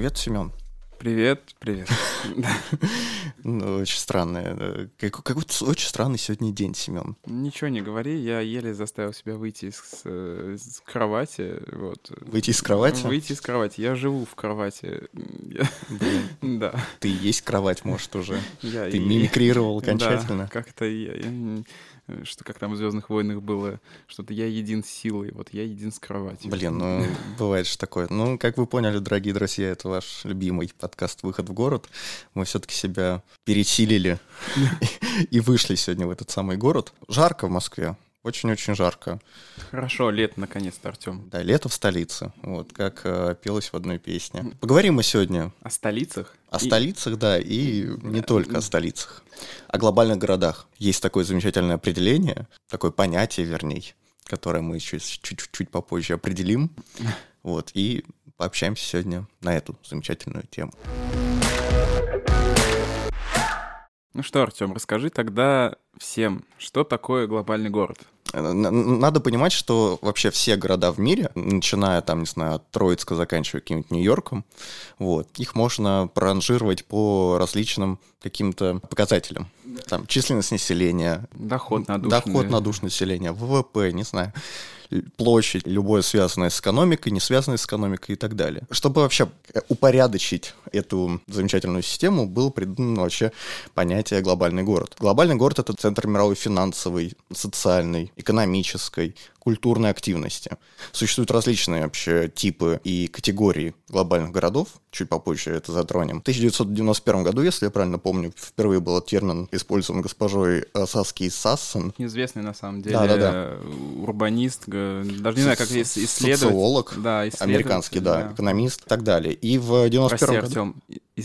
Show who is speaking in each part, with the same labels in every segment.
Speaker 1: Привет, Семен.
Speaker 2: Привет, привет.
Speaker 1: Ну, очень странный, какой-то очень странный сегодня день, Семен.
Speaker 2: Ничего не говори, я еле заставил себя выйти из, э, из кровати. Вот.
Speaker 1: Выйти из кровати?
Speaker 2: Выйти из кровати. Я живу в кровати.
Speaker 1: Блин.
Speaker 2: Да.
Speaker 1: Ты есть кровать, может, уже.
Speaker 2: Я
Speaker 1: Ты
Speaker 2: и-
Speaker 1: мимикрировал окончательно.
Speaker 2: Да, как-то я, я- что как там в Звездных войнах было, что-то я един с силой, вот я един с кроватью.
Speaker 1: Блин, ну, бывает же такое. Ну, как вы поняли, дорогие друзья, это ваш любимый подкаст «Выход в город». Мы все-таки себя пересилили и вышли сегодня в этот самый город. Жарко в Москве, очень-очень жарко.
Speaker 2: Хорошо, лето наконец-то, Артем.
Speaker 1: Да, лето в столице, вот, как э, пелось в одной песне. Поговорим мы сегодня
Speaker 2: О столицах?
Speaker 1: О
Speaker 2: И-
Speaker 1: столицах, да, и не только о столицах. О глобальных городах. Есть такое замечательное определение, такое понятие, вернее, которое мы еще чуть-чуть попозже определим. Вот, и пообщаемся сегодня на эту замечательную тему.
Speaker 2: Ну что, Артем, расскажи тогда всем, что такое глобальный город?
Speaker 1: Надо понимать, что вообще все города в мире, начиная там, не знаю, от Троицка, заканчивая каким-нибудь Нью-Йорком, вот, их можно проранжировать по различным каким-то показателям. Там численность населения,
Speaker 2: Доход на душу.
Speaker 1: Доход на душу населения, ВВП, не знаю, площадь, любое связанное с экономикой, не связанное с экономикой и так далее. Чтобы вообще э, упорядочить эту замечательную систему, было придумано вообще понятие глобальный город. Глобальный город — это центр мировой финансовой, социальной, экономической, культурной активности. Существуют различные вообще типы и категории глобальных городов, чуть попозже это затронем. В 1991 году, если я правильно помню, впервые был термин использован госпожой э, Саски Сассен,
Speaker 2: Известный на самом деле
Speaker 1: Да-да-да.
Speaker 2: э, урбанист, г- даже не знаю, как ис- исследовать.
Speaker 1: социолог,
Speaker 2: Да, исследователь,
Speaker 1: американский, да, экономист и так далее. И в 91
Speaker 2: Прости,
Speaker 1: году...
Speaker 2: Артем,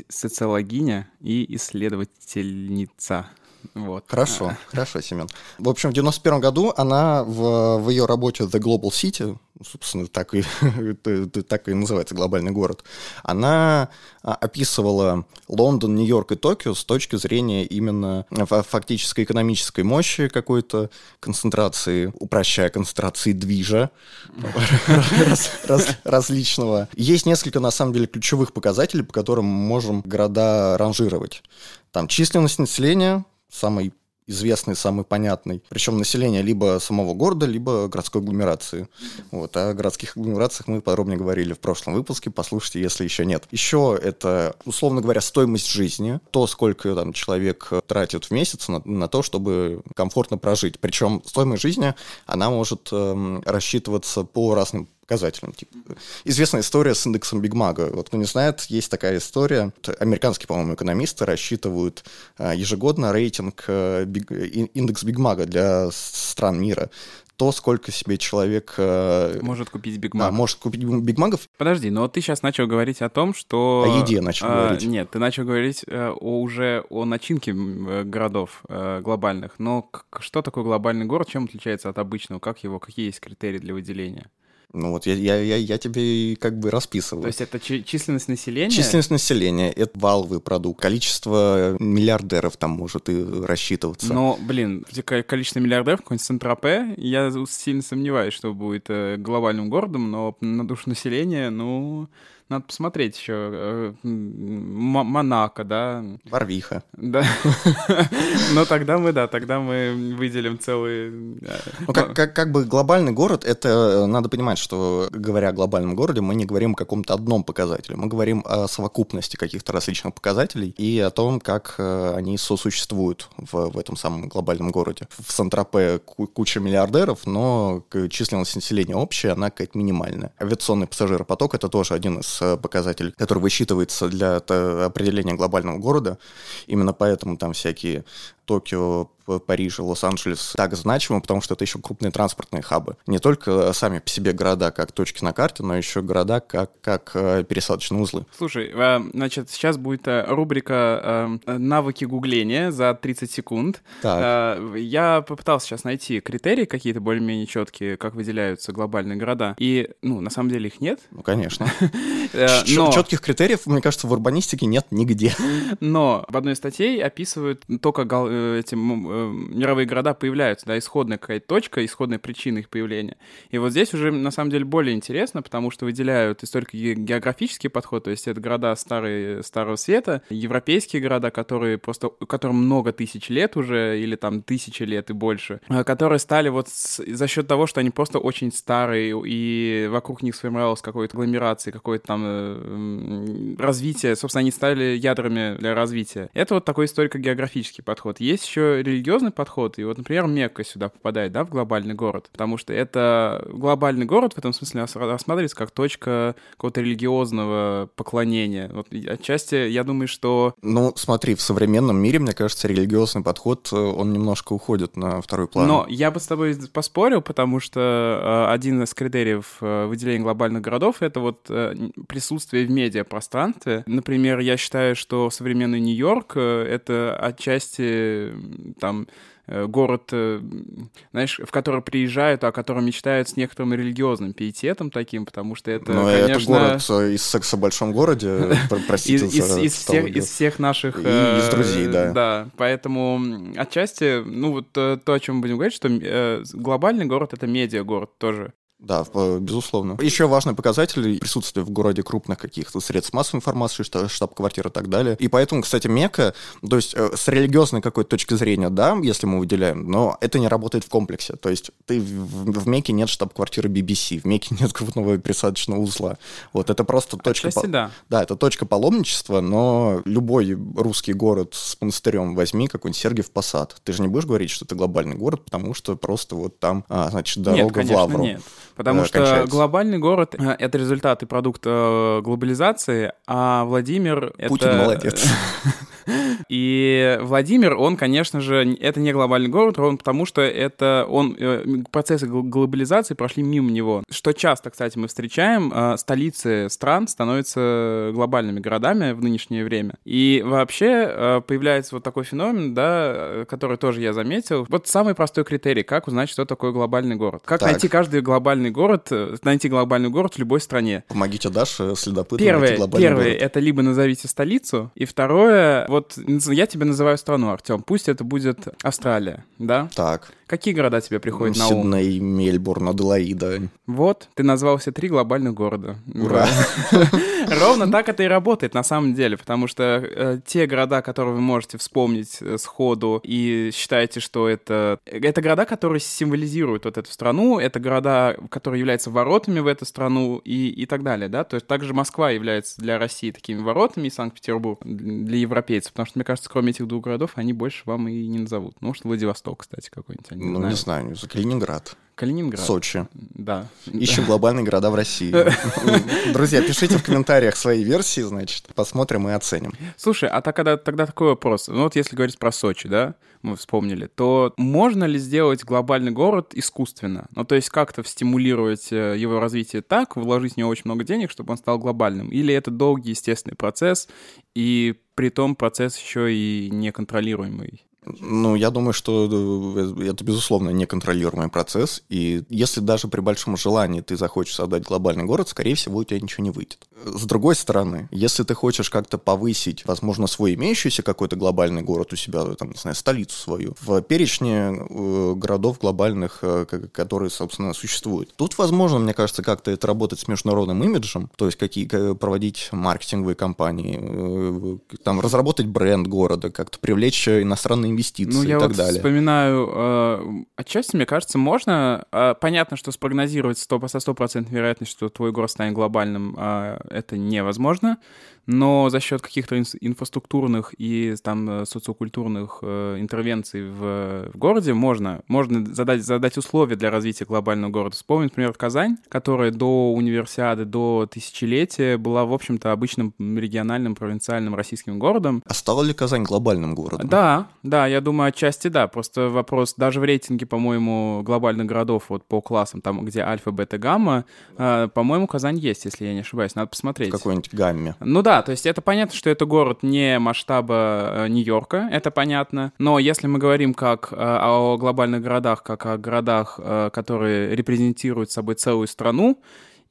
Speaker 2: социологиня и исследовательница. Вот.
Speaker 1: Хорошо, хорошо, Семен. В общем, в 91 году она в, в ее работе The Global City, собственно, так и, так и называется глобальный город, она а, описывала Лондон, Нью-Йорк и Токио с точки зрения именно фа- фактической экономической мощи какой-то, концентрации, упрощая концентрации движа раз- раз- различного. Есть несколько, на самом деле, ключевых показателей, по которым мы можем города ранжировать. Там численность населения, самый известный, самый понятный. Причем население либо самого города, либо городской агломерации. Вот. О городских агломерациях мы подробнее говорили в прошлом выпуске. Послушайте, если еще нет. Еще это, условно говоря, стоимость жизни. То, сколько там человек тратит в месяц на, на то, чтобы комфортно прожить. Причем стоимость жизни, она может эм, рассчитываться по разным показателям. Типа, известная история с индексом Бигмака. Вот кто не знает, есть такая история. Американские, по-моему, экономисты рассчитывают э, ежегодно рейтинг, э, индекс Бигмака для стран мира. То, сколько себе человек э,
Speaker 2: Может купить Биг
Speaker 1: да, может купить бигмаков,
Speaker 2: Подожди, но ты сейчас начал говорить о том, что...
Speaker 1: О еде начал
Speaker 2: а,
Speaker 1: говорить.
Speaker 2: Нет, ты начал говорить э, о, уже о начинке городов глобальных. Но что такое глобальный город? Чем отличается от обычного? Как его? Какие есть критерии для выделения?
Speaker 1: Ну вот я, я, я, я тебе как бы расписываю.
Speaker 2: То есть это чи- численность населения?
Speaker 1: Численность населения — это валовый продукт. Количество миллиардеров там может и рассчитываться.
Speaker 2: Но, блин, количество миллиардеров, какой-нибудь Сент-Тропе, я сильно сомневаюсь, что будет э, глобальным городом, но на душу населения, ну, надо посмотреть еще. э, Монако, да,
Speaker 1: Барвиха.
Speaker 2: да. Но тогда мы, да, тогда мы выделим целый... э,
Speaker 1: Ну, как, как, как бы глобальный город, это э, надо понимать, что говоря о глобальном городе, мы не говорим о каком-то одном показателе, мы говорим о совокупности каких-то различных показателей и о том, как они сосуществуют в, в этом самом глобальном городе. В Сан-Тропе ку- куча миллиардеров, но численность населения общая, она какая-то минимальная. Авиационный пассажиропоток — это тоже один из э, показателей, который высчитывается для т- определения глобального города. Именно поэтому там всякие Токио, Париж Лос-Анджелес так значимы, потому что это еще крупные транспортные хабы. Не только сами по себе города как точки на карте, но еще города как, как э, пересадочные узлы.
Speaker 2: Слушай, э, значит, сейчас будет э, рубрика э, «Навыки гугления» за 30 секунд.
Speaker 1: Так.
Speaker 2: Я попытался сейчас найти критерии какие-то более-менее четкие, как выделяются глобальные города. И, ну, на самом деле их нет.
Speaker 1: Ну, конечно.
Speaker 2: Но,
Speaker 1: Четких критериев, мне кажется, в урбанистике нет нигде.
Speaker 2: но в одной из статей описывают то, как эти мировые города появляются, да, исходная какая-то точка, исходная причина их появления. И вот здесь уже, на самом деле, более интересно, потому что выделяют историко-географический подход, то есть это города старые, Старого Света, европейские города, которые просто, которым много тысяч лет уже, или там тысячи лет и больше, которые стали вот с, за счет того, что они просто очень старые, и вокруг них сформировалась какой-то агломерации, какое-то там э, развитие, собственно, они стали ядрами для развития. Это вот такой историко-географический подход. Есть еще религиозный подход, и вот, например, Мекка сюда попадает, да, в глобальный город, потому что это глобальный город в этом смысле рассматривается как точка какого-то религиозного поклонения. Вот отчасти я думаю, что...
Speaker 1: Ну, смотри, в современном мире, мне кажется, религиозный подход, э, он немножко уходит на второй план.
Speaker 2: Но я бы с тобой поспорил, потому что э, один из критериев э, выделения глобальных городов — это вот присутствие в медиапространстве. Например, я считаю, что современный Нью-Йорк — это отчасти там Э, город, э, знаешь, в который приезжают, о котором мечтают с некоторым религиозным пиететом таким, потому что это,
Speaker 1: Но
Speaker 2: конечно...
Speaker 1: это город э, из секса в большом городе, простите
Speaker 2: из, из, из, всех, из всех наших...
Speaker 1: И из друзей, да.
Speaker 2: Да, поэтому отчасти, ну вот то, о чем мы будем говорить, что глобальный город — это медиа-город тоже.
Speaker 1: Да, безусловно. Еще важный показатель присутствия в городе крупных каких-то средств массовой информации, штаб-квартира и так далее. И поэтому, кстати, Мека, то есть э, с религиозной какой-то точки зрения, да, если мы выделяем, но это не работает в комплексе. То есть ты в, в Меке нет штаб-квартиры BBC, в Меке нет крупного пересадочного узла. Вот это просто точка...
Speaker 2: Отчасти, по... да.
Speaker 1: да, это точка паломничества, но любой русский город с монастырем возьми, какой-нибудь Сергиев Посад. Ты же не будешь говорить, что это глобальный город, потому что просто вот там, а, значит, дорога нет,
Speaker 2: конечно,
Speaker 1: в Лавру.
Speaker 2: Нет. Потому что кончается. глобальный город — это результат и продукт э, глобализации, а Владимир —
Speaker 1: это... Путин молодец.
Speaker 2: И Владимир, он, конечно же, это не глобальный город, ровно потому что это он, э, процессы глобализации прошли мимо него. Что часто, кстати, мы встречаем, э, столицы стран становятся глобальными городами в нынешнее время. И вообще э, появляется вот такой феномен, да, который тоже я заметил. Вот самый простой критерий, как узнать, что такое глобальный город. Как так. найти каждый глобальный город, найти глобальный город в любой стране.
Speaker 1: Помогите Даше, следопыту,
Speaker 2: первое, найти глобальный первое, город. это либо назовите столицу, и второе, вот я тебе называю страну, Артем. Пусть это будет Австралия, да?
Speaker 1: Так.
Speaker 2: Какие города тебе приходят на ум?
Speaker 1: Сидней, Мельбурн, Аделаида.
Speaker 2: Вот, ты назвал все три глобальных города.
Speaker 1: Ура!
Speaker 2: Ровно так это и работает на самом деле, потому что э, те города, которые вы можете вспомнить э, сходу и считаете, что это... Это города, которые символизируют вот эту страну, это города, которые являются воротами в эту страну и, и так далее, да? То есть также Москва является для России такими воротами, и Санкт-Петербург для европейцев, потому что, мне кажется, кроме этих двух городов, они больше вам и не назовут. Ну, может, Владивосток, кстати, какой-нибудь
Speaker 1: не ну, знаю. не знаю, Калининград.
Speaker 2: Калининград.
Speaker 1: Сочи.
Speaker 2: Да.
Speaker 1: Ищем глобальные города в России. Друзья, пишите в комментариях свои версии, значит, посмотрим и оценим.
Speaker 2: Слушай, а тогда, тогда такой вопрос. Ну вот если говорить про Сочи, да, мы вспомнили, то можно ли сделать глобальный город искусственно? Ну то есть как-то стимулировать э, его развитие так, вложить в него очень много денег, чтобы он стал глобальным? Или это долгий естественный процесс, и при том процесс еще и неконтролируемый?
Speaker 1: Ну, я думаю, что э, это, безусловно, неконтролируемый процесс, и если даже при большом желании ты захочешь создать глобальный город, скорее всего, у тебя ничего не выйдет. С другой стороны, если ты хочешь как-то повысить, возможно, свой имеющийся какой-то глобальный город у себя, там, не знаю, столицу свою, в перечне э, городов глобальных, э, которые, собственно, существуют. Тут, возможно, мне кажется, как-то это работать с международным имиджем, то есть какие проводить маркетинговые кампании, там, разработать бренд города, как-то привлечь иностранные инвестиции ну, я и так вот далее.
Speaker 2: вспоминаю, э, отчасти, мне кажется, можно. Э, понятно, что спрогнозировать 100, со стопроцентной вероятностью, что твой город станет глобальным, э, это невозможно но за счет каких-то инфраструктурных и там э, социокультурных э, интервенций в, в городе можно, можно задать, задать условия для развития глобального города. Вспомнить, например, Казань, которая до универсиады, до тысячелетия была, в общем-то, обычным региональным провинциальным российским городом.
Speaker 1: А стала ли Казань глобальным городом?
Speaker 2: Да, да, я думаю, отчасти да. Просто вопрос, даже в рейтинге, по-моему, глобальных городов вот по классам, там, где альфа, бета, гамма, э, по-моему, Казань есть, если я не ошибаюсь. Надо посмотреть. В
Speaker 1: какой-нибудь гамме.
Speaker 2: Ну да, то есть это понятно, что это город не масштаба э, Нью-Йорка, это понятно. Но если мы говорим как э, о глобальных городах, как о городах, э, которые репрезентируют собой целую страну,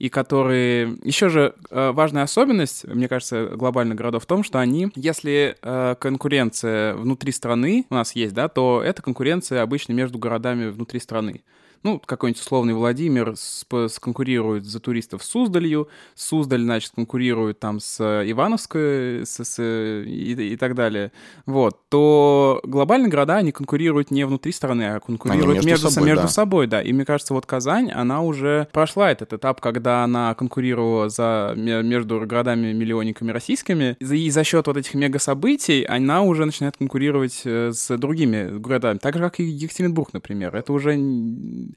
Speaker 2: и которые... Еще же важная особенность, мне кажется, глобальных городов в том, что они, если конкуренция внутри страны у нас есть, да, то это конкуренция обычно между городами внутри страны ну, какой-нибудь условный Владимир сконкурирует за туристов с Суздалью, Суздаль, значит, конкурирует там с Ивановской с, с, и, и так далее, вот, то глобальные города, они конкурируют не внутри страны, а конкурируют между, между, собой, между да. собой, да. И мне кажется, вот Казань, она уже прошла этот этап, когда она конкурировала за, между городами-миллионниками российскими, и за счет вот этих мега-событий она уже начинает конкурировать э, с другими городами, так же, как и Екатеринбург, например. Это уже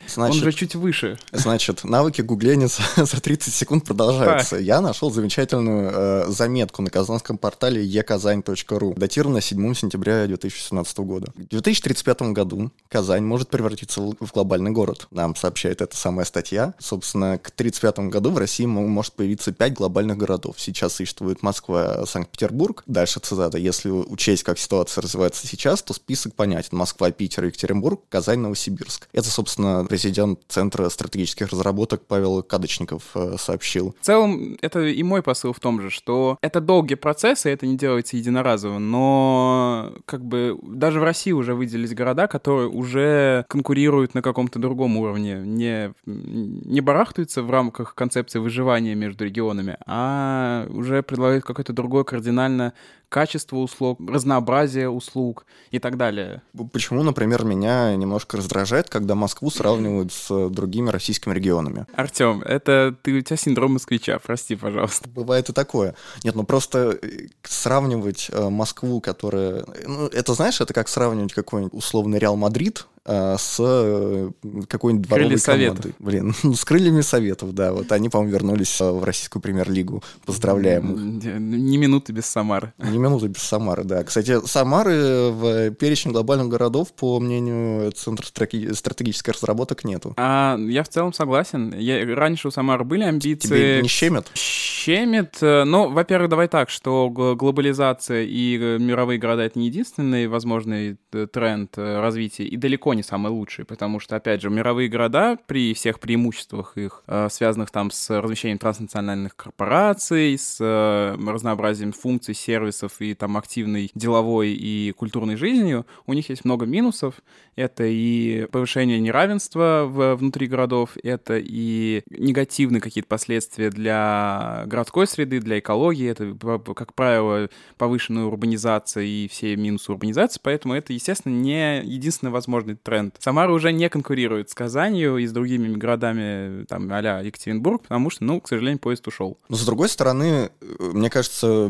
Speaker 2: Значит, Он же чуть выше.
Speaker 1: Значит, навыки гугления за 30 секунд продолжаются. Так. Я нашел замечательную э, заметку на казанском портале eказань.ру, датированная 7 сентября 2017 года. В 2035 году Казань может превратиться в глобальный город. Нам сообщает эта самая статья. Собственно, к 1935 году в России может появиться 5 глобальных городов. Сейчас существует Москва, Санкт-Петербург. Дальше цитата. Если учесть, как ситуация развивается сейчас, то список понятен. Москва, Питер, Екатеринбург, Казань, Новосибирск. Это, собственно, президент Центра стратегических разработок Павел Кадочников э, сообщил.
Speaker 2: В целом, это и мой посыл в том же, что это долгий процесс, и это не делается единоразово, но как бы даже в России уже выделились города, которые уже конкурируют на каком-то другом уровне, не, не барахтаются в рамках концепции выживания между регионами, а уже предлагают какой-то другой кардинально качество услуг, разнообразие услуг и так далее.
Speaker 1: Почему, например, меня немножко раздражает, когда Москву сравнивают с другими российскими регионами?
Speaker 2: Артем, это ты, у тебя синдром москвича, прости, пожалуйста.
Speaker 1: Бывает и такое. Нет, ну просто э, сравнивать э, Москву, которая... Ну, это, знаешь, это как сравнивать какой-нибудь условный Реал Мадрид а, с э, какой-нибудь дворовой Крылья командой. Совета. Блин, ну, с крыльями советов, да. Вот они, по-моему, вернулись э, в российскую премьер-лигу. Поздравляем
Speaker 2: их. Ни минуты без Самары.
Speaker 1: Ни минуты без Самары, да. Кстати, Самары в перечне глобальных городов, по мнению Центра стратегических разработок, нету.
Speaker 2: А, я в целом согласен. Я, раньше у Самары были амбиции.
Speaker 1: Тебе не щемят?
Speaker 2: Щемит. Э, ну, во-первых, давай так, что глобализация и мировые города — это не единственный возможный тренд развития. И далеко не самые лучшие, потому что, опять же, мировые города при всех преимуществах их, э, связанных там с размещением транснациональных корпораций, с э, разнообразием функций, сервисов и там активной деловой и культурной жизнью, у них есть много минусов. Это и повышение неравенства внутри городов, это и негативные какие-то последствия для городской среды, для экологии, это, как правило, повышенная урбанизация и все минусы урбанизации, поэтому это, естественно, не единственный возможный тренд. Самара уже не конкурирует с Казанью и с другими городами, там, а Екатеринбург, потому что, ну, к сожалению, поезд ушел.
Speaker 1: Но, с другой стороны, мне кажется,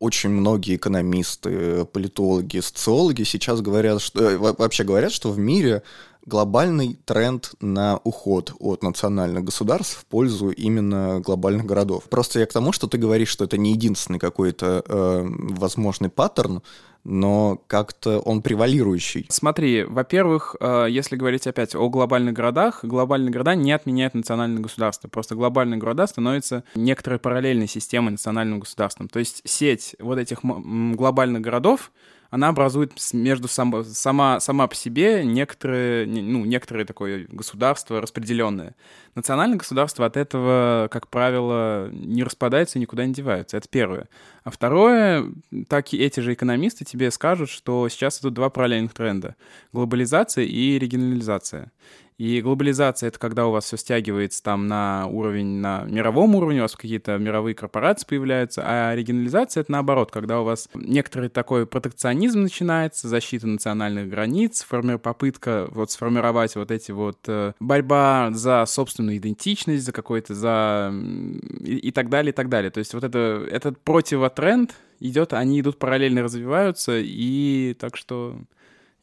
Speaker 1: очень многие экономисты, политологи, социологи сейчас говорят, что э, вообще говорят, что в мире глобальный тренд на уход от национальных государств в пользу именно глобальных городов. Просто я к тому, что ты говоришь, что это не единственный какой-то э, возможный паттерн, но как-то он превалирующий.
Speaker 2: Смотри, во-первых, э, если говорить опять о глобальных городах, глобальные города не отменяют национальное государство. Просто глобальные города становятся некоторой параллельной системой национальным государством. То есть сеть вот этих глобальных городов, она образует между сам, сама, сама по себе некоторые, ну, некоторые такое государство распределенное. Национальное государство от этого, как правило, не распадается и никуда не девается. Это первое. А второе, так и эти же экономисты тебе скажут, что сейчас идут два параллельных тренда. Глобализация и регионализация. И глобализация — это когда у вас все стягивается там на уровень, на мировом уровне, у вас какие-то мировые корпорации появляются, а регионализация — это наоборот, когда у вас некоторый такой протекционизм начинается, защита национальных границ, форми... попытка вот сформировать вот эти вот э, борьба за собственную идентичность, за какой-то, за... И, и так далее, и так далее. То есть вот это, этот противотренд идет, они идут параллельно развиваются, и так что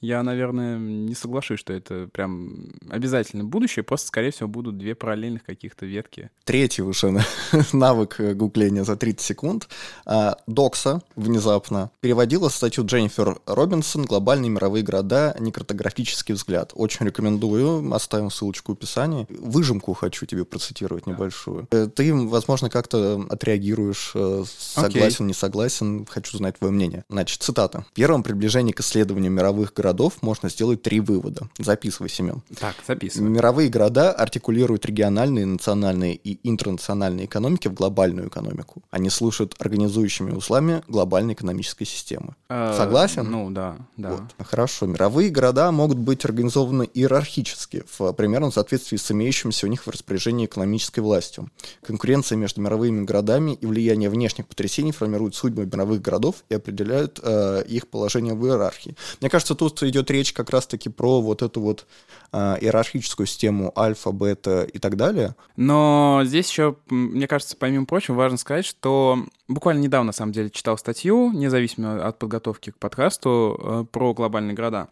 Speaker 2: я, наверное, не соглашусь, что это прям обязательно будущее, просто, скорее всего, будут две параллельных каких-то ветки.
Speaker 1: Третий уже навык гугления за 30 секунд. А, Докса внезапно переводила статью Дженнифер Робинсон «Глобальные мировые города. Некартографический взгляд». Очень рекомендую, оставим ссылочку в описании. Выжимку хочу тебе процитировать небольшую. Э, ты, возможно, как-то отреагируешь, э, согласен, okay. не согласен, хочу знать твое мнение. Значит, цитата. «В первом приближении к исследованию мировых городов городов можно сделать три вывода. Записывай, Семен.
Speaker 2: Так, записывай.
Speaker 1: Мировые города артикулируют региональные, национальные и интернациональные экономики в глобальную экономику. Они служат организующими узлами глобальной экономической системы.
Speaker 2: Э,
Speaker 1: Согласен?
Speaker 2: Ну, да, да.
Speaker 1: Вот. Хорошо. Мировые города могут быть организованы иерархически, в примерном соответствии с имеющимся у них в распоряжении экономической властью. Конкуренция между мировыми городами и влияние внешних потрясений формируют судьбы мировых городов и определяют э, их положение в иерархии. Мне кажется, тут идет речь как раз-таки про вот эту вот э, иерархическую систему альфа, бета и так далее.
Speaker 2: Но здесь еще, мне кажется, помимо прочего, важно сказать, что буквально недавно, на самом деле, читал статью, независимо от подготовки к подкасту, э, про глобальные города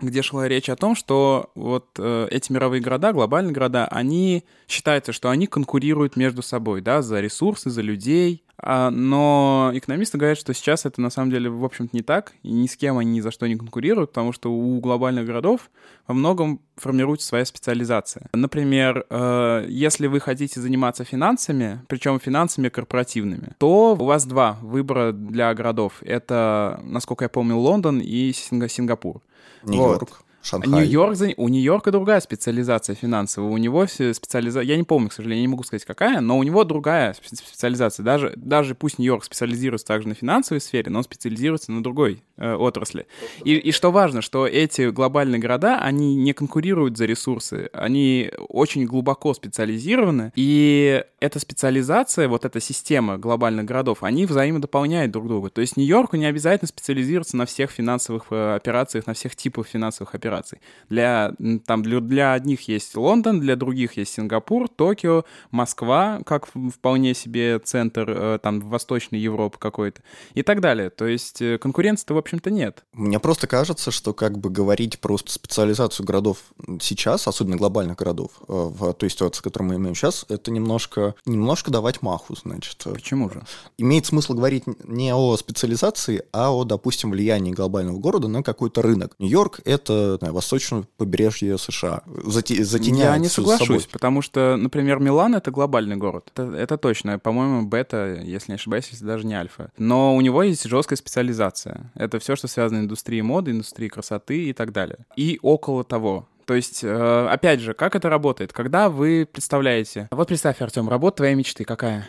Speaker 2: где шла речь о том, что вот э, эти мировые города, глобальные города, они считается, что они конкурируют между собой, да, за ресурсы, за людей. А, но экономисты говорят, что сейчас это на самом деле, в общем-то, не так, и ни с кем они ни за что не конкурируют, потому что у глобальных городов во многом формируется своя специализация. Например, э, если вы хотите заниматься финансами, причем финансами корпоративными, то у вас два выбора для городов. Это, насколько я помню, Лондон и Сингапур.
Speaker 1: Нью-Йорк. Вот.
Speaker 2: Шанхай. Нью-Йорк, у Нью-Йорка другая специализация финансовая. У него специализация, я не помню, к сожалению, не могу сказать какая, но у него другая специализация. Даже, даже пусть Нью-Йорк специализируется также на финансовой сфере, но он специализируется на другой э, отрасли. И, и что важно, что эти глобальные города, они не конкурируют за ресурсы, они очень глубоко специализированы, и эта специализация, вот эта система глобальных городов, они взаимодополняют друг друга. То есть Нью-Йорку не обязательно специализироваться на всех финансовых э, операциях, на всех типах финансовых операций операций. Для, там, для, для одних есть Лондон, для других есть Сингапур, Токио, Москва, как вполне себе центр э, там Восточной Европы какой-то и так далее. То есть э, конкуренции-то, в общем-то, нет.
Speaker 1: Мне просто кажется, что как бы говорить про специализацию городов сейчас, особенно глобальных городов, э, в той ситуации, которую мы имеем сейчас, это немножко, немножко давать маху, значит.
Speaker 2: Почему же?
Speaker 1: Имеет смысл говорить не о специализации, а о, допустим, влиянии глобального города на какой-то рынок. Нью-Йорк — это знаю, восточное побережье США. Зати, затеняет
Speaker 2: Я не соглашусь, собой. потому что, например, Милан — это глобальный город. Это, это точно. По-моему, бета, если не ошибаюсь, если даже не альфа. Но у него есть жесткая специализация. Это все, что связано с индустрией моды, индустрией красоты и так далее. И около того. То есть, э, опять же, как это работает? Когда вы представляете... Вот представь, Артем, работа твоей мечты какая?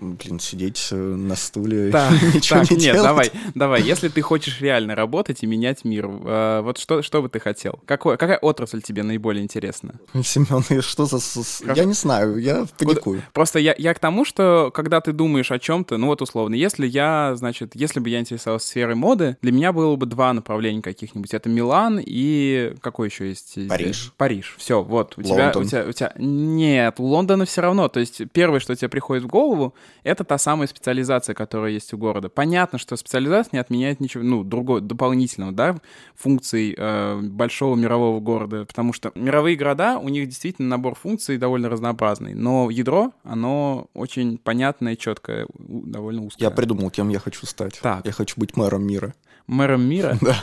Speaker 1: Блин, сидеть э, на стуле
Speaker 2: так, ничего так, не нет, делать. давай, давай. Если ты хочешь реально работать и менять мир, э, вот что, что бы ты хотел? Какой, какая отрасль тебе наиболее интересна?
Speaker 1: Семен, что за... Я не знаю, я паникую.
Speaker 2: Просто я, я к тому, что когда ты думаешь о чем-то, ну вот условно, если я, значит, если бы я интересовался сферой моды, для меня было бы два направления каких-нибудь. Это Милан и какой еще есть?
Speaker 1: Париж.
Speaker 2: Париж. Все, вот. У тебя, у тебя, у тебя... Нет, у Лондона все равно. То есть первое, что тебе приходит в голову, это та самая специализация, которая есть у города. Понятно, что специализация не отменяет ничего, ну, другого, дополнительного, да, функций э, большого мирового города, потому что мировые города, у них действительно набор функций довольно разнообразный, но ядро, оно очень понятное четкое, довольно узкое.
Speaker 1: Я придумал, кем я хочу стать. Так. Я хочу быть мэром мира.
Speaker 2: Мэром мира?
Speaker 1: Да.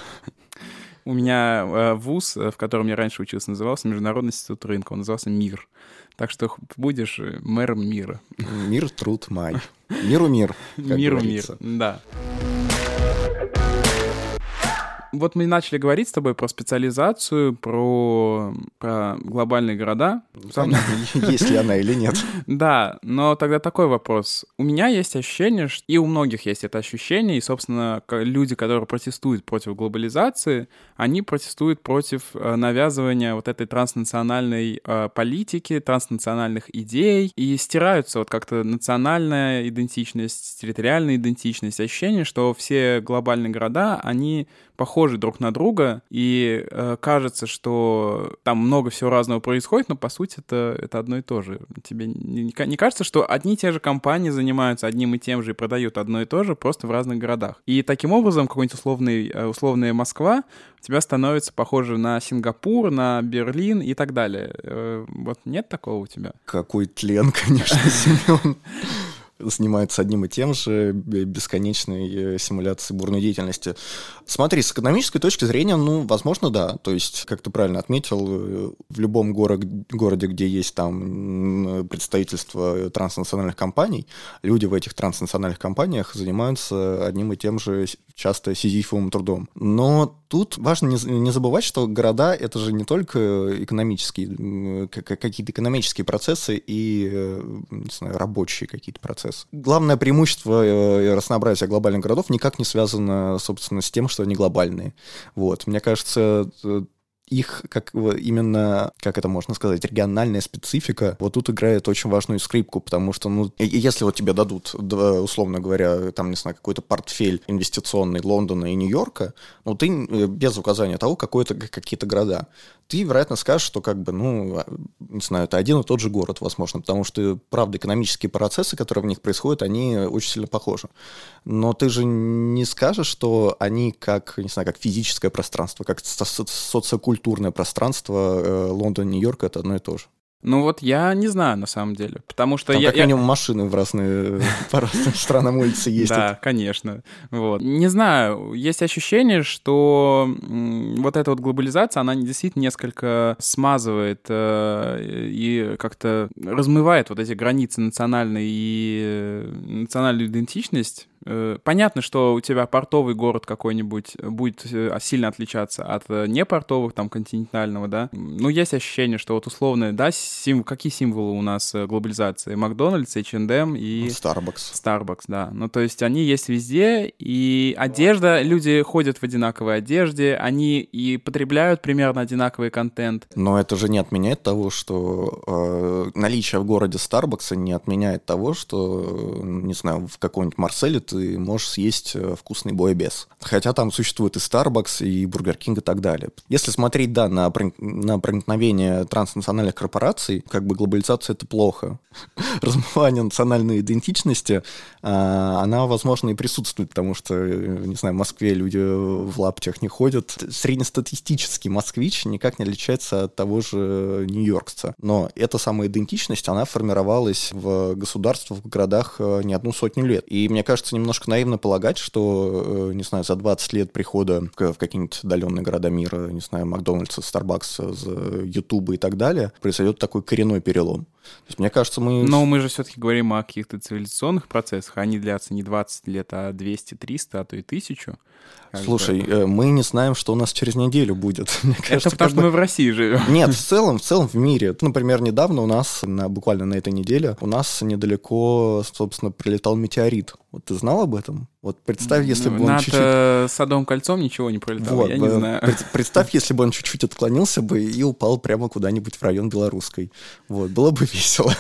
Speaker 2: У меня э, вуз, э, в котором я раньше учился, назывался Международный институт рынка. Он назывался МИР. Так что будешь э, мэром мира.
Speaker 1: Мир, труд, май. Миру мир.
Speaker 2: Миру мир, да вот мы начали говорить с тобой про специализацию, про, про глобальные города.
Speaker 1: есть ли она или нет.
Speaker 2: Да, но тогда такой вопрос. У меня есть ощущение, что и у многих есть это ощущение, и, собственно, люди, которые протестуют против глобализации, они протестуют против э, навязывания вот этой транснациональной э, политики, транснациональных идей, и стираются вот как-то национальная идентичность, территориальная идентичность, ощущение, что все глобальные города, они похожи друг на друга, и э, кажется, что там много всего разного происходит, но по сути это, это одно и то же. Тебе не, не кажется, что одни и те же компании занимаются одним и тем же и продают одно и то же, просто в разных городах. И таким образом какой-нибудь условный, э, условная Москва у тебя становится похожа на Сингапур, на Берлин и так далее. Э, вот нет такого у тебя?
Speaker 1: Какой тлен, конечно, Семен. Занимаются одним и тем же, бесконечной симуляцией бурной деятельности. Смотри, с экономической точки зрения, ну, возможно, да. То есть, как ты правильно отметил, в любом город, городе, где есть там представительство транснациональных компаний, люди в этих транснациональных компаниях занимаются одним и тем же часто сизифовым трудом. Но тут важно не, забывать, что города — это же не только экономические, какие-то экономические процессы и, не знаю, рабочие какие-то процессы. Главное преимущество и разнообразия глобальных городов никак не связано, собственно, с тем, что они глобальные. Вот. Мне кажется, их как именно, как это можно сказать, региональная специфика вот тут играет очень важную скрипку, потому что, ну, если вот тебе дадут, условно говоря, там, не знаю, какой-то портфель инвестиционный Лондона и Нью-Йорка, ну, ты э, без указания того, какой это какие-то города, ты, вероятно, скажешь, что как бы, ну, а, не знаю, это один и тот же город, возможно, потому что, правда, экономические процессы, которые в них происходят, они очень сильно похожи. Но ты же не скажешь, что они как, не знаю, как физическое пространство, как социокультурное пространство э, Лондон, Нью-Йорк, это одно и то же.
Speaker 2: Ну вот я не знаю на самом деле, потому что
Speaker 1: Там
Speaker 2: я...
Speaker 1: как минимум я... машины в разные, по разным странам улицы ездят.
Speaker 2: Да, конечно. Вот. Не знаю, есть ощущение, что вот эта вот глобализация, она действительно несколько смазывает э, и как-то размывает вот эти границы национальной и э, национальную идентичность понятно, что у тебя портовый город какой-нибудь будет э, сильно отличаться от э, непортовых, там, континентального, да. Ну, есть ощущение, что вот условно, да, сим... какие символы у нас глобализации? Макдональдс, H&M и...
Speaker 1: Starbucks.
Speaker 2: Starbucks, да. Ну, то есть они есть везде, и одежда, люди ходят в одинаковой одежде, они и потребляют примерно одинаковый контент.
Speaker 1: Но это же не отменяет того, что э, наличие в городе Starbucks не отменяет того, что, не знаю, в каком-нибудь Марселе ты можешь съесть э, вкусный боебес. Хотя там существует и Starbucks, и Burger King и так далее. Если смотреть, да, на, на проникновение транснациональных корпораций, как бы глобализация — это плохо. Размывание национальной идентичности, а, она, возможно, и присутствует, потому что, э, не знаю, в Москве люди в лаптях не ходят. Среднестатистический москвич никак не отличается от того же нью-йоркца. Но эта самая идентичность, она формировалась в государствах, в городах э, не одну сотню лет. И мне кажется, немножко наивно полагать, что, э, не знаю, за 20 лет прихода в какие-нибудь отдаленные города мира, не знаю, Макдональдса, Старбакса, Ютуба и так далее, произойдет такой коренной перелом. То есть, мне кажется, мы...
Speaker 2: Но мы же все-таки говорим о каких-то цивилизационных процессах, они длятся не 20 лет, а 200, 300, а то и тысячу.
Speaker 1: Слушай, бы. Э, мы не знаем, что у нас через неделю будет.
Speaker 2: Мне кажется, Это потому, что бы... мы в России живем.
Speaker 1: Нет, в целом, в целом в мире. Например, недавно у нас, на, буквально на этой неделе, у нас недалеко, собственно, прилетал метеорит. Вот ты знал об этом? Вот представь, если бы он
Speaker 2: Над
Speaker 1: чуть-чуть...
Speaker 2: Над Садовым кольцом ничего не пролетало, вот, я не знаю.
Speaker 1: Представь, если бы он чуть-чуть отклонился бы и упал прямо куда-нибудь в район Белорусской. Вот, было бы весело.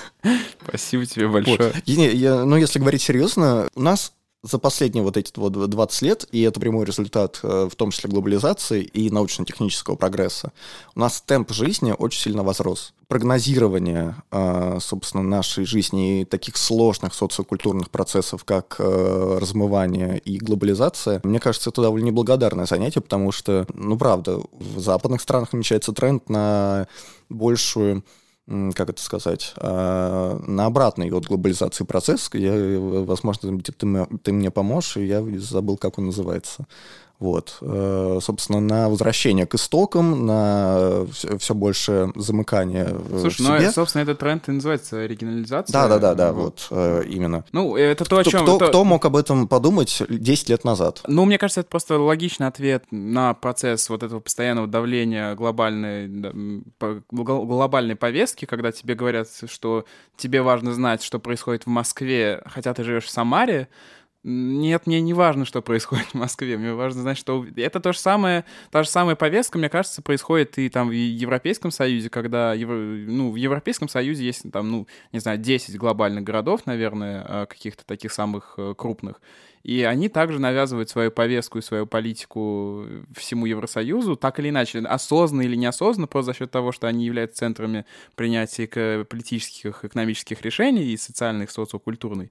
Speaker 2: Спасибо тебе большое. Вот.
Speaker 1: Не, я, ну, если говорить серьезно, у нас за последние вот эти вот 20 лет, и это прямой результат э, в том числе глобализации и научно-технического прогресса, у нас темп жизни очень сильно возрос. Прогнозирование, э, собственно, нашей жизни и таких сложных социокультурных процессов, как э, размывание и глобализация, мне кажется, это довольно неблагодарное занятие, потому что, ну, правда, в западных странах намечается тренд на большую как это сказать, а, на обратный от глобализации процесс. Я, возможно, ты, ты мне поможешь, и я забыл, как он называется. Вот. Э, собственно, на возвращение к истокам, на все больше замыкания
Speaker 2: Слушай,
Speaker 1: в себе.
Speaker 2: ну, собственно, этот тренд и называется оригинализация.
Speaker 1: Да-да-да, вот, э, именно.
Speaker 2: Ну, это то, о чем...
Speaker 1: Кто, кто мог об этом подумать 10 лет назад?
Speaker 2: Ну, мне кажется, это просто логичный ответ на процесс вот этого постоянного давления глобальной, глобальной повестки, когда тебе говорят, что тебе важно знать, что происходит в Москве, хотя ты живешь в Самаре, нет, мне не важно, что происходит в Москве. Мне важно знать, что это то же самое, та же самая повестка, мне кажется, происходит и там в Европейском Союзе, когда ну, в Европейском Союзе есть там, ну, не знаю, 10 глобальных городов, наверное, а, каких-то таких самых э, крупных. И они также навязывают свою повестку и свою политику всему Евросоюзу, так или иначе, осознанно или неосознанно, просто за счет того, что они являются центрами принятия политических, экономических решений и социальных, социокультурных.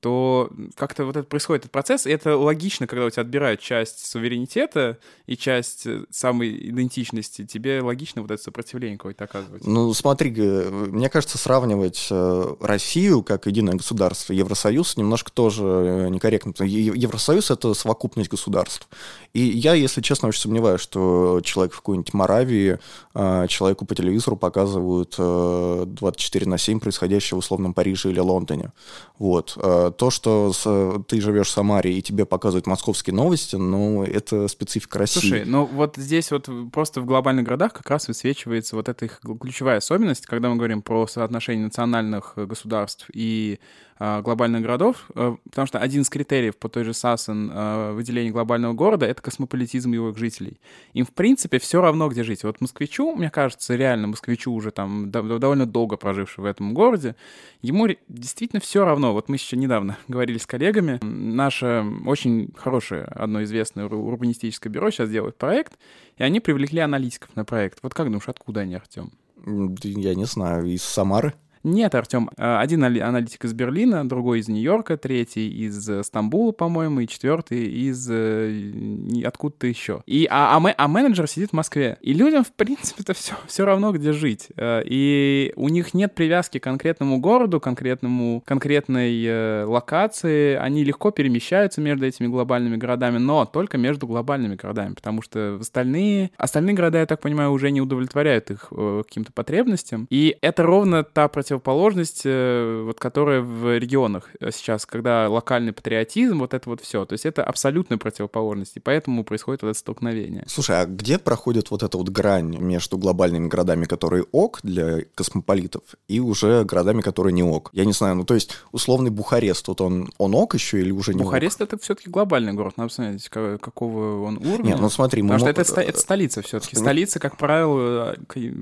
Speaker 2: То как-то вот это происходит этот процесс, и это логично, когда у тебя отбирают часть суверенитета и часть э, самой идентичности, тебе логично вот это сопротивление какое-то оказывается.
Speaker 1: Ну, смотри, мне кажется, сравнивать э, Россию как единое государство, Евросоюз немножко тоже э, некорректно. Евросоюз — это совокупность государств. И я, если честно, очень сомневаюсь, что человек в какой-нибудь Моравии, человеку по телевизору показывают 24 на 7 происходящее в условном Париже или Лондоне. Вот то, что с, ты живешь в Самаре и тебе показывают московские новости, ну, это специфика России.
Speaker 2: Слушай, ну вот здесь вот просто в глобальных городах как раз высвечивается вот эта их ключевая особенность, когда мы говорим про соотношение национальных государств и глобальных городов, э, потому что один из критериев по той же САСН э, выделения глобального города — это космополитизм его жителей. Им, в принципе, все равно, где жить. Вот москвичу, мне кажется, реально москвичу уже там довольно долго проживший в этом городе, ему действительно все равно. Вот мы еще недавно говорили с коллегами, наше очень хорошее, одно известное урбанистическое бюро сейчас делает проект, и они привлекли аналитиков на проект. Вот как думаешь, откуда они, Артем?
Speaker 1: Я не знаю, из Самары?
Speaker 2: Нет, Артем, э, один аналитик из Берлина, другой из Нью-Йорка, третий из э, Стамбула, по-моему, и четвертый из э, откуда-то еще. И, а, а, а менеджер сидит в Москве. И людям, в принципе-то, все, все равно, где жить. И у них нет привязки к конкретному городу, конкретному, конкретной локации. Они легко перемещаются между этими глобальными городами, но только между глобальными городами, потому что остальные, остальные города, я так понимаю, уже не удовлетворяют их каким-то потребностям. И это ровно та противоположность противоположность, э, вот, которая в регионах сейчас, когда локальный патриотизм, вот это вот все. То есть это абсолютная противоположность, и поэтому происходит вот это столкновение.
Speaker 1: Слушай, а где проходит вот эта вот грань между глобальными городами, которые ок для космополитов, и уже городами, которые не ок? Я не знаю, ну то есть условный Бухарест, вот он, он ок еще или уже не
Speaker 2: Бухарест
Speaker 1: ок?
Speaker 2: это все-таки глобальный город, надо посмотреть, какого он уровня.
Speaker 1: Нет, ну смотри,
Speaker 2: мы Потому мог... что это, это столица все-таки. Столица, как правило,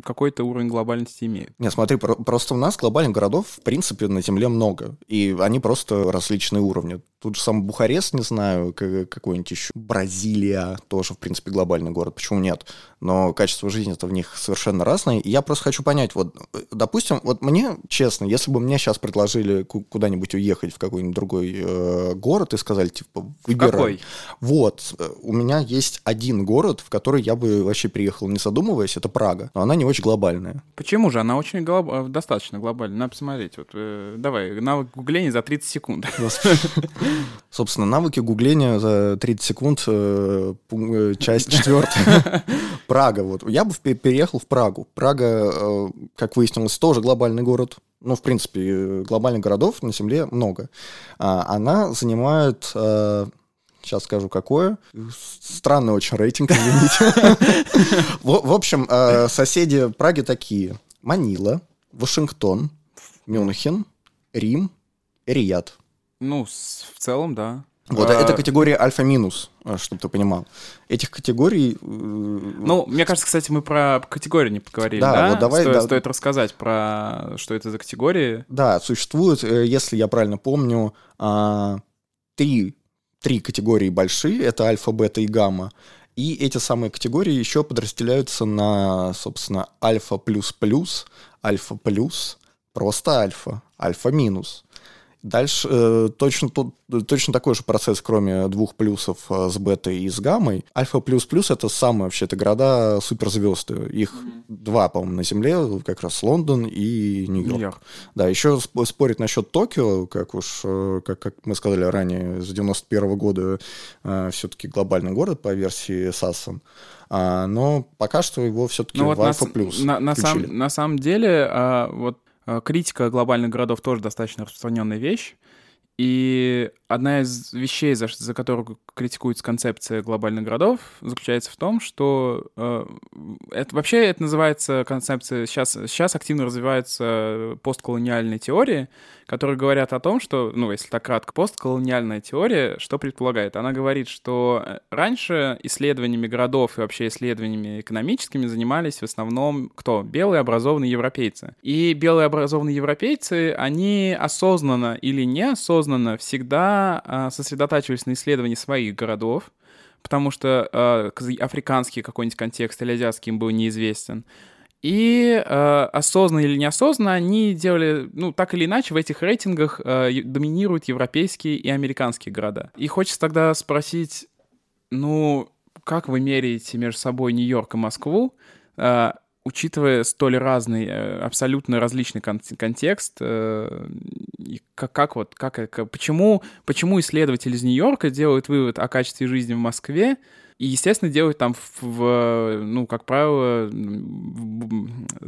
Speaker 2: какой-то уровень глобальности имеет.
Speaker 1: Нет, смотри, просто у нас глобальных городов, в принципе, на Земле много. И они просто различные уровни. Тут же сам Бухарест, не знаю, какой-нибудь еще. Бразилия тоже, в принципе, глобальный город. Почему нет? Но качество жизни-то в них совершенно разное. И я просто хочу понять, вот, допустим, вот мне, честно, если бы мне сейчас предложили куда-нибудь уехать в какой-нибудь другой э, город и сказали, типа, выбирай. Какой? Вот, э, у меня есть один город, в который я бы вообще приехал, не задумываясь, это Прага. Но она не очень глобальная.
Speaker 2: Почему же? Она очень глоб... Э, достаточно глобальная. Надо посмотреть. Вот, э, давай, навык гугления за 30 секунд.
Speaker 1: Собственно, навыки гугления за 30 секунд, э, э, часть четвертая. Прага. Вот. Я бы переехал в Прагу. Прага, э, как выяснилось, тоже глобальный город. Ну, в принципе, глобальных городов на Земле много. А, она занимает сейчас скажу какое. Странный очень рейтинг, извините. В общем, соседи Праги такие. Манила, Вашингтон, Мюнхен, Рим, Рият.
Speaker 2: Ну, в целом, да.
Speaker 1: Вот а... это категория альфа-минус, а, чтобы ты понимал. Этих категорий... Э,
Speaker 2: ну, мне кажется, кстати, мы про категории не поговорили, да? да? Вот давай, стоит, да. стоит рассказать про что это за категории.
Speaker 1: Да, существует, э, если я правильно помню, а, три, три категории большие, это альфа, бета и гамма. И эти самые категории еще подразделяются на, собственно, альфа плюс плюс, альфа плюс, просто альфа, альфа минус. Дальше э, точно, тут, точно такой же процесс, кроме двух плюсов э, с бетой и с гаммой. Альфа плюс плюс это самые вообще это города суперзвезды. Их mm-hmm. два, по-моему, на Земле, как раз Лондон и Нью-Йорк. Нью-Йорк. Да, еще спорить насчет Токио, как уж, э, как, как мы сказали ранее, с 91 -го года э, все-таки глобальный город по версии Сассан. А, но пока что его все-таки ну, вот в Альфа плюс.
Speaker 2: На, на, сам, на самом деле, а, вот критика глобальных городов тоже достаточно распространенная вещь. И одна из вещей, за, за которую критикуется концепция глобальных городов, заключается в том, что э, это вообще это называется концепция сейчас сейчас активно развивается постколониальные теории, которые говорят о том, что, ну, если так кратко, постколониальная теория, что предполагает? Она говорит, что э, раньше исследованиями городов и вообще исследованиями экономическими занимались в основном кто? Белые образованные европейцы. И белые образованные европейцы, они осознанно или неосознанно всегда а, сосредотачивались на исследовании своих городов, потому что э, африканский какой-нибудь контекст или азиатский им был неизвестен. И э, осознанно или неосознанно они делали, ну, так или иначе, в этих рейтингах э, доминируют европейские и американские города. И хочется тогда спросить, ну, как вы меряете между собой Нью-Йорк и Москву, э, учитывая столь разный, э, абсолютно различный кон- контекст, э, как, как вот, как, как, почему, почему исследователь из Нью-Йорка делает вывод о качестве жизни в Москве, и, естественно, делают там, в, в, ну, как правило,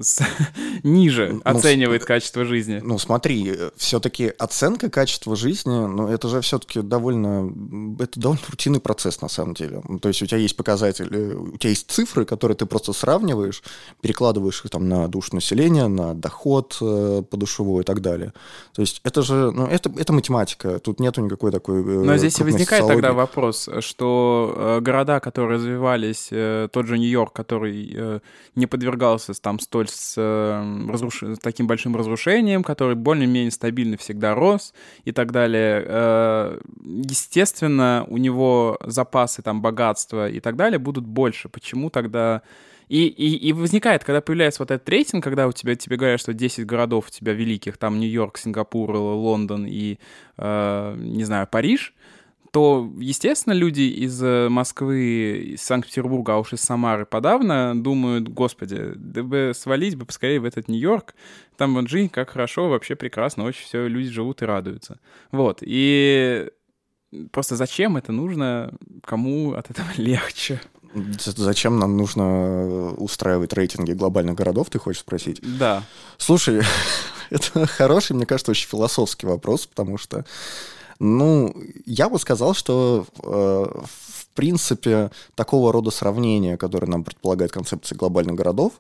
Speaker 2: с, ниже ну, оценивает ну, качество жизни.
Speaker 1: Ну, смотри, все-таки оценка качества жизни, ну, это же все-таки довольно, это довольно рутинный процесс, на самом деле. Ну, то есть у тебя есть показатели, у тебя есть цифры, которые ты просто сравниваешь, перекладываешь их там на душу населения, на доход э, подушевой и так далее. То есть это же, ну, это, это математика, тут нету никакой такой... Э,
Speaker 2: Но здесь и возникает социологии. тогда вопрос, что э, которые развивались, э, тот же Нью-Йорк, который э, не подвергался там столь с, э, разруш... таким большим разрушением, который более-менее стабильно всегда рос и так далее. Естественно, у него запасы там богатства и так далее будут больше. Почему тогда... И, и, и возникает, когда появляется вот этот рейтинг, когда у тебя тебе говорят, что 10 городов у тебя великих, там Нью-Йорк, Сингапур, Лондон и, э, не знаю, Париж, то, естественно, люди из э, Москвы, из Санкт-Петербурга, а уж из Самары подавно думают, господи, да бы свалить бы поскорее в этот Нью-Йорк, там вот жизнь как хорошо, вообще прекрасно, очень все, люди живут и радуются. Вот, и просто зачем это нужно, кому от этого легче?
Speaker 1: Зачем нам нужно устраивать рейтинги глобальных городов, ты хочешь спросить?
Speaker 2: Да.
Speaker 1: Слушай, это хороший, мне кажется, очень философский вопрос, потому что ну, я бы сказал, что э, в принципе такого рода сравнения, которые нам предполагает концепция глобальных городов,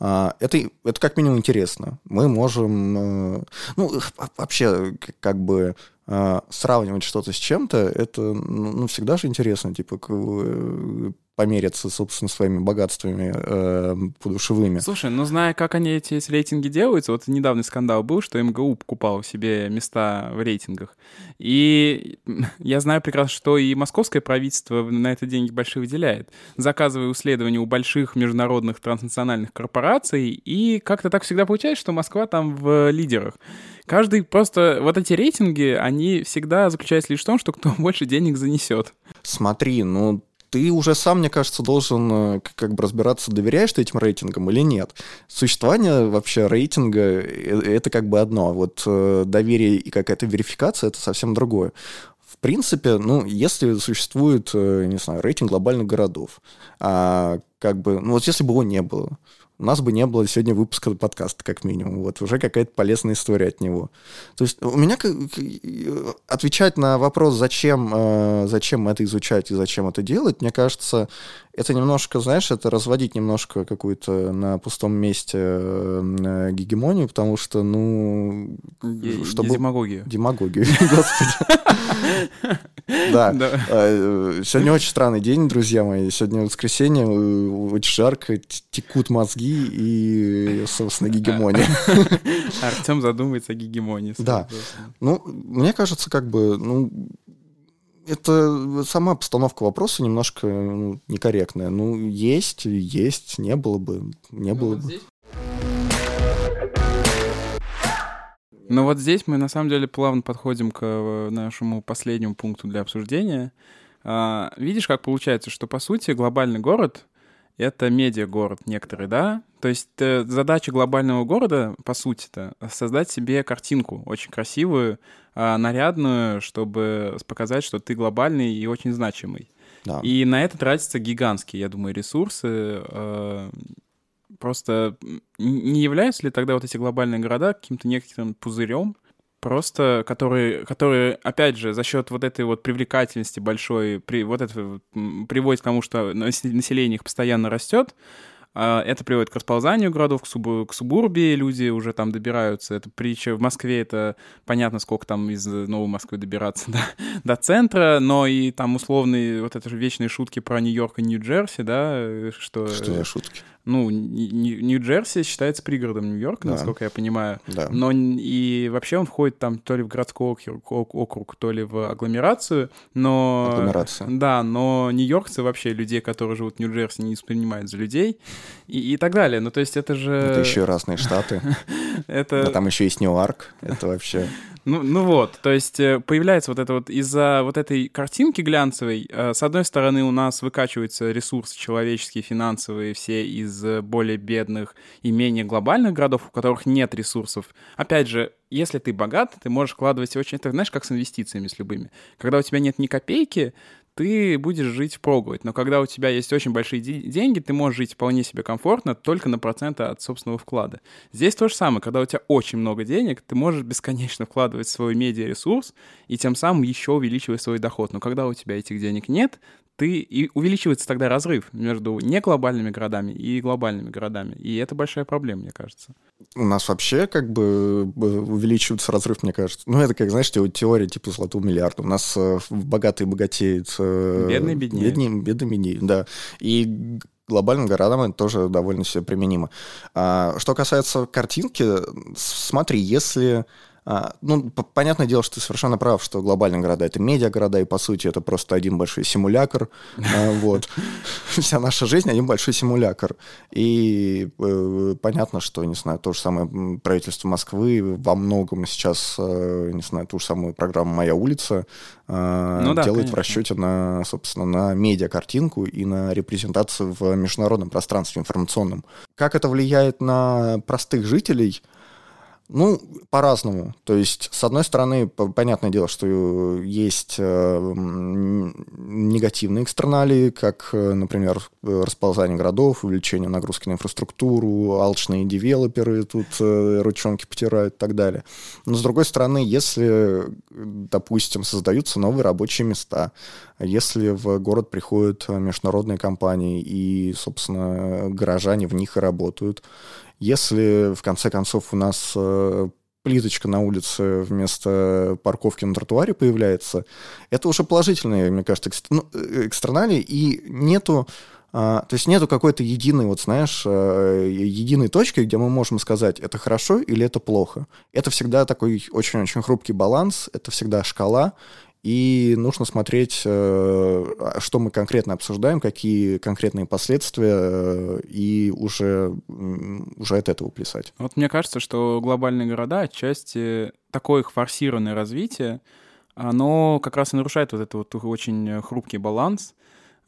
Speaker 1: э, это, это как минимум интересно. Мы можем, э, ну, вообще, как бы э, сравнивать что-то с чем-то, это ну, всегда же интересно, типа, э, помериться, собственно, своими богатствами э, подушевыми.
Speaker 2: Слушай, ну зная, как они эти, эти рейтинги делаются, вот недавний скандал был, что МГУ покупал себе места в рейтингах. И я знаю прекрасно, что и московское правительство на это деньги большие выделяет, заказывая исследования у больших международных транснациональных корпораций, и как-то так всегда получается, что Москва там в лидерах. Каждый просто... Вот эти рейтинги, они всегда заключаются лишь в том, что кто больше денег занесет.
Speaker 1: Смотри, ну ты уже сам, мне кажется, должен э, как бы разбираться, доверяешь ты этим рейтингам или нет. Существование вообще рейтинга э, — это как бы одно, а вот э, доверие и какая-то верификация — это совсем другое. В принципе, ну, если существует, не знаю, рейтинг глобальных городов, а как бы, ну вот если бы его не было, у нас бы не было сегодня выпуска подкаста, как минимум. Вот уже какая-то полезная история от него. То есть у меня отвечать на вопрос, зачем, э, зачем это изучать и зачем это делать, мне кажется, это немножко, знаешь, это разводить немножко какую-то на пустом месте э, гегемонию, потому что, ну...
Speaker 2: чтобы... Демагогию.
Speaker 1: Демагогию, господи. Да. Э, сегодня очень странный день, друзья мои. Сегодня воскресенье, очень жарко, текут мозги и, собственно, гегемония.
Speaker 2: Артем задумывается о гегемонии.
Speaker 1: Да. Ну, мне кажется, как бы, ну, это сама постановка вопроса немножко ну, некорректная. Ну, есть, есть, не было бы, не было бы. Здесь...
Speaker 2: Ну вот здесь мы на самом деле плавно подходим к э, нашему последнему пункту для обсуждения. А, видишь, как получается, что по сути глобальный город это медиа-город некоторый, да? То есть э, задача глобального города, по сути-то, создать себе картинку очень красивую, э, нарядную, чтобы показать, что ты глобальный и очень значимый. Да. И на это тратятся гигантские, я думаю, ресурсы. Э, просто не являются ли тогда вот эти глобальные города каким-то неким пузырем, просто которые, которые, опять же, за счет вот этой вот привлекательности большой, при, вот это приводит к тому, что население их постоянно растет, это приводит к расползанию городов, к, суб, к субурбии, люди уже там добираются. Это притча в Москве, это понятно, сколько там из Новой Москвы добираться до, до центра, но и там условные вот это же вечные шутки про Нью-Йорк и Нью-Джерси, да, что...
Speaker 1: Что за шутки?
Speaker 2: ну, Нью-Джерси считается пригородом Нью-Йорка, да. насколько я понимаю.
Speaker 1: Да.
Speaker 2: Но и вообще он входит там то ли в городской округ, округ то ли в агломерацию, но...
Speaker 1: Агломерация.
Speaker 2: Да, но нью-йоркцы вообще людей, которые живут в Нью-Джерси, не воспринимают за людей. И, и так далее. Ну, то есть это же...
Speaker 1: Это еще разные штаты.
Speaker 2: Это...
Speaker 1: А там еще есть Ньюарк. Это вообще...
Speaker 2: Ну, ну вот, то есть э, появляется вот это вот из-за вот этой картинки глянцевой, э, с одной стороны у нас выкачиваются ресурсы человеческие, финансовые, все из более бедных и менее глобальных городов, у которых нет ресурсов. Опять же, если ты богат, ты можешь вкладывать очень... Это знаешь, как с инвестициями с любыми. Когда у тебя нет ни копейки, ты будешь жить впроголодь. Но когда у тебя есть очень большие деньги, ты можешь жить вполне себе комфортно только на проценты от собственного вклада. Здесь то же самое. Когда у тебя очень много денег, ты можешь бесконечно вкладывать в свой медиаресурс и тем самым еще увеличивать свой доход. Но когда у тебя этих денег нет, ты и увеличивается тогда разрыв между неглобальными городами и глобальными городами. И это большая проблема, мне кажется.
Speaker 1: У нас вообще как бы увеличивается разрыв, мне кажется. Ну, это как, знаешь, теория типа золотого миллиарда. У нас э, богатые богатеют.
Speaker 2: Э, бедные беднеют.
Speaker 1: Бедные, бедные беднеют, да. И глобальным городам это тоже довольно все применимо. А, что касается картинки, смотри, если ну, понятное дело, что ты совершенно прав, что глобальные города — это медиагорода, и, по сути, это просто один большой симулятор. А, вот. Вся наша жизнь — один большой симулятор. И э, понятно, что, не знаю, то же самое правительство Москвы во многом сейчас, э, не знаю, ту же самую программу «Моя улица» э, ну, да, делает конечно. в расчете на, собственно, на медиакартинку и на репрезентацию в международном пространстве информационном. Как это влияет на простых жителей — ну, по-разному. То есть, с одной стороны, понятное дело, что есть э, негативные экстерналии, как, э, например, расползание городов, увеличение нагрузки на инфраструктуру, алчные девелоперы тут э, ручонки потирают и так далее. Но, с другой стороны, если, допустим, создаются новые рабочие места, если в город приходят международные компании и, собственно, горожане в них и работают, если, в конце концов, у нас э, плиточка на улице вместо парковки на тротуаре появляется, это уже положительные, мне кажется, ну, э, экстерналии, и нету а, то есть нету какой-то единой, вот знаешь, э, единой точки, где мы можем сказать, это хорошо или это плохо. Это всегда такой очень-очень хрупкий баланс, это всегда шкала, и нужно смотреть, э, что мы конкретно обсуждаем, какие конкретные последствия, э, и уже, уже от этого плясать.
Speaker 2: Вот мне кажется, что глобальные города отчасти такое их форсированное развитие, оно как раз и нарушает вот этот вот очень хрупкий баланс э,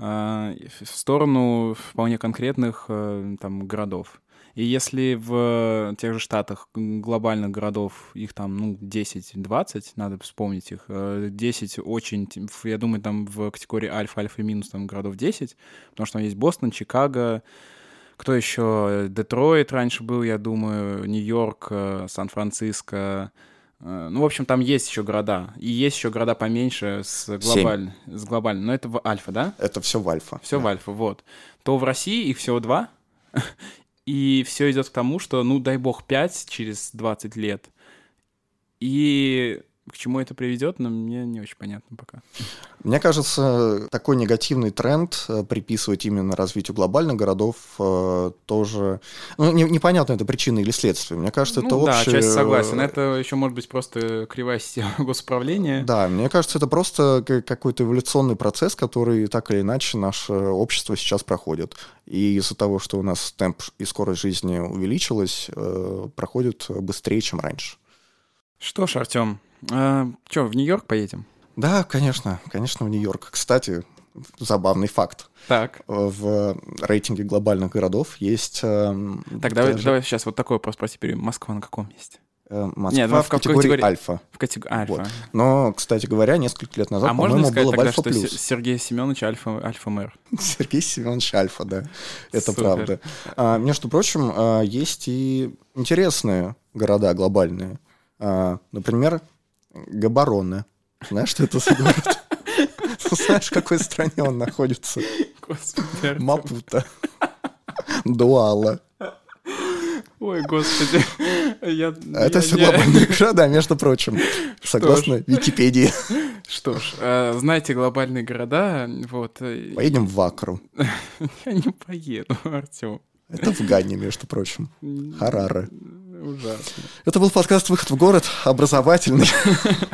Speaker 2: в сторону вполне конкретных там городов. И если в тех же штатах глобальных городов их там, ну, 10-20, надо вспомнить их, 10 э, очень, я думаю, там в категории альфа, альфа и минус там городов 10, потому что там есть Бостон, Чикаго, кто еще? Детройт раньше был, я думаю, Нью-Йорк, э, Сан-Франциско, э, ну, в общем, там есть еще города. И есть еще города поменьше с глобальным. С глобальным. Но это в альфа, да?
Speaker 1: Это все в альфа.
Speaker 2: Все да. в альфа, вот. То в России их всего два. И все идет к тому, что, ну, дай бог, 5 через 20 лет. И к чему это приведет, но мне не очень понятно пока.
Speaker 1: Мне кажется, такой негативный тренд э, приписывать именно развитию глобальных городов э, тоже... Ну, не, непонятно, это причина или следствие. Мне кажется,
Speaker 2: ну,
Speaker 1: это
Speaker 2: да,
Speaker 1: общее...
Speaker 2: Да, часть согласен. Это еще может быть просто кривая система госуправления.
Speaker 1: Да, мне кажется, это просто какой-то эволюционный процесс, который так или иначе наше общество сейчас проходит. И из-за того, что у нас темп и скорость жизни увеличилась, э, проходит быстрее, чем раньше.
Speaker 2: Что ж, Артем, а, что, в Нью-Йорк поедем?
Speaker 1: Да, конечно, конечно, в Нью-Йорк. Кстати, забавный факт.
Speaker 2: Так.
Speaker 1: В рейтинге глобальных городов есть... Э,
Speaker 2: так, давай, давай сейчас вот такой вопрос про теперь. Москва на каком месте?
Speaker 1: Э, Москва Нет, ну, в, в категории, категории альфа.
Speaker 2: В категории альфа. Вот.
Speaker 1: Но, кстати говоря, несколько лет назад,
Speaker 2: а по-моему, можно было тогда, альфа что плюс. Сергей Семенович альфа, альфа-мэр?
Speaker 1: Сергей Семенович альфа, да. Это Супер. правда. А, между прочим, а, есть и интересные города глобальные. А, например, Габароне. Знаешь, что это за город? Знаешь, в какой стране он находится?
Speaker 2: Господи,
Speaker 1: Мапута. Дуала.
Speaker 2: Ой, господи. Я,
Speaker 1: это я, все я... глобальные города, между прочим, согласно ж. Википедии.
Speaker 2: Что ж, э, знаете глобальные города, вот... Э,
Speaker 1: Поедем в Акру.
Speaker 2: Я не поеду, Артем.
Speaker 1: Это в Гане, между прочим. Харары.
Speaker 2: Ужасно.
Speaker 1: Это был подкаст «Выход в город», образовательный.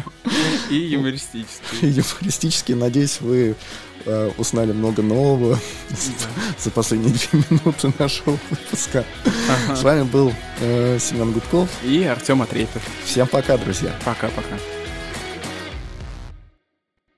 Speaker 2: И юмористический.
Speaker 1: И юмористический. Надеюсь, вы э, узнали много нового за последние две минуты нашего выпуска. С вами был э, Семен Гудков.
Speaker 2: И Артем Атрепев.
Speaker 1: Всем пока, друзья.
Speaker 2: Пока-пока.